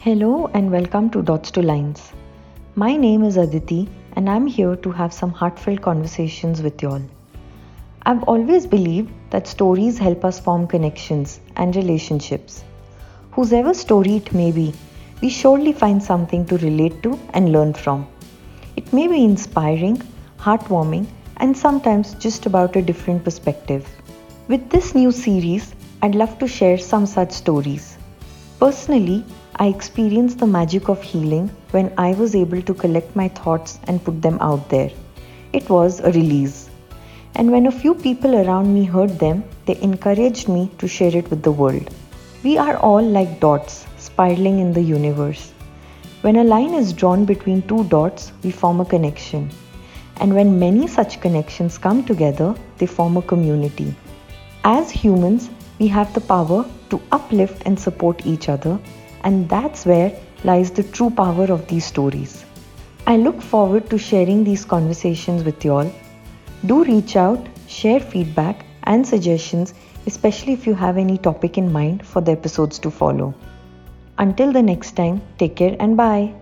Hello and welcome to Dots to Lines. My name is Aditi and I'm here to have some heartfelt conversations with y'all. I've always believed that stories help us form connections and relationships. Whosever story it may be, we surely find something to relate to and learn from. It may be inspiring, heartwarming, and sometimes just about a different perspective. With this new series, I'd love to share some such stories. Personally, I experienced the magic of healing when I was able to collect my thoughts and put them out there. It was a release. And when a few people around me heard them, they encouraged me to share it with the world. We are all like dots spiraling in the universe. When a line is drawn between two dots, we form a connection. And when many such connections come together, they form a community. As humans, we have the power to uplift and support each other and that's where lies the true power of these stories. I look forward to sharing these conversations with you all. Do reach out, share feedback and suggestions, especially if you have any topic in mind for the episodes to follow. Until the next time, take care and bye.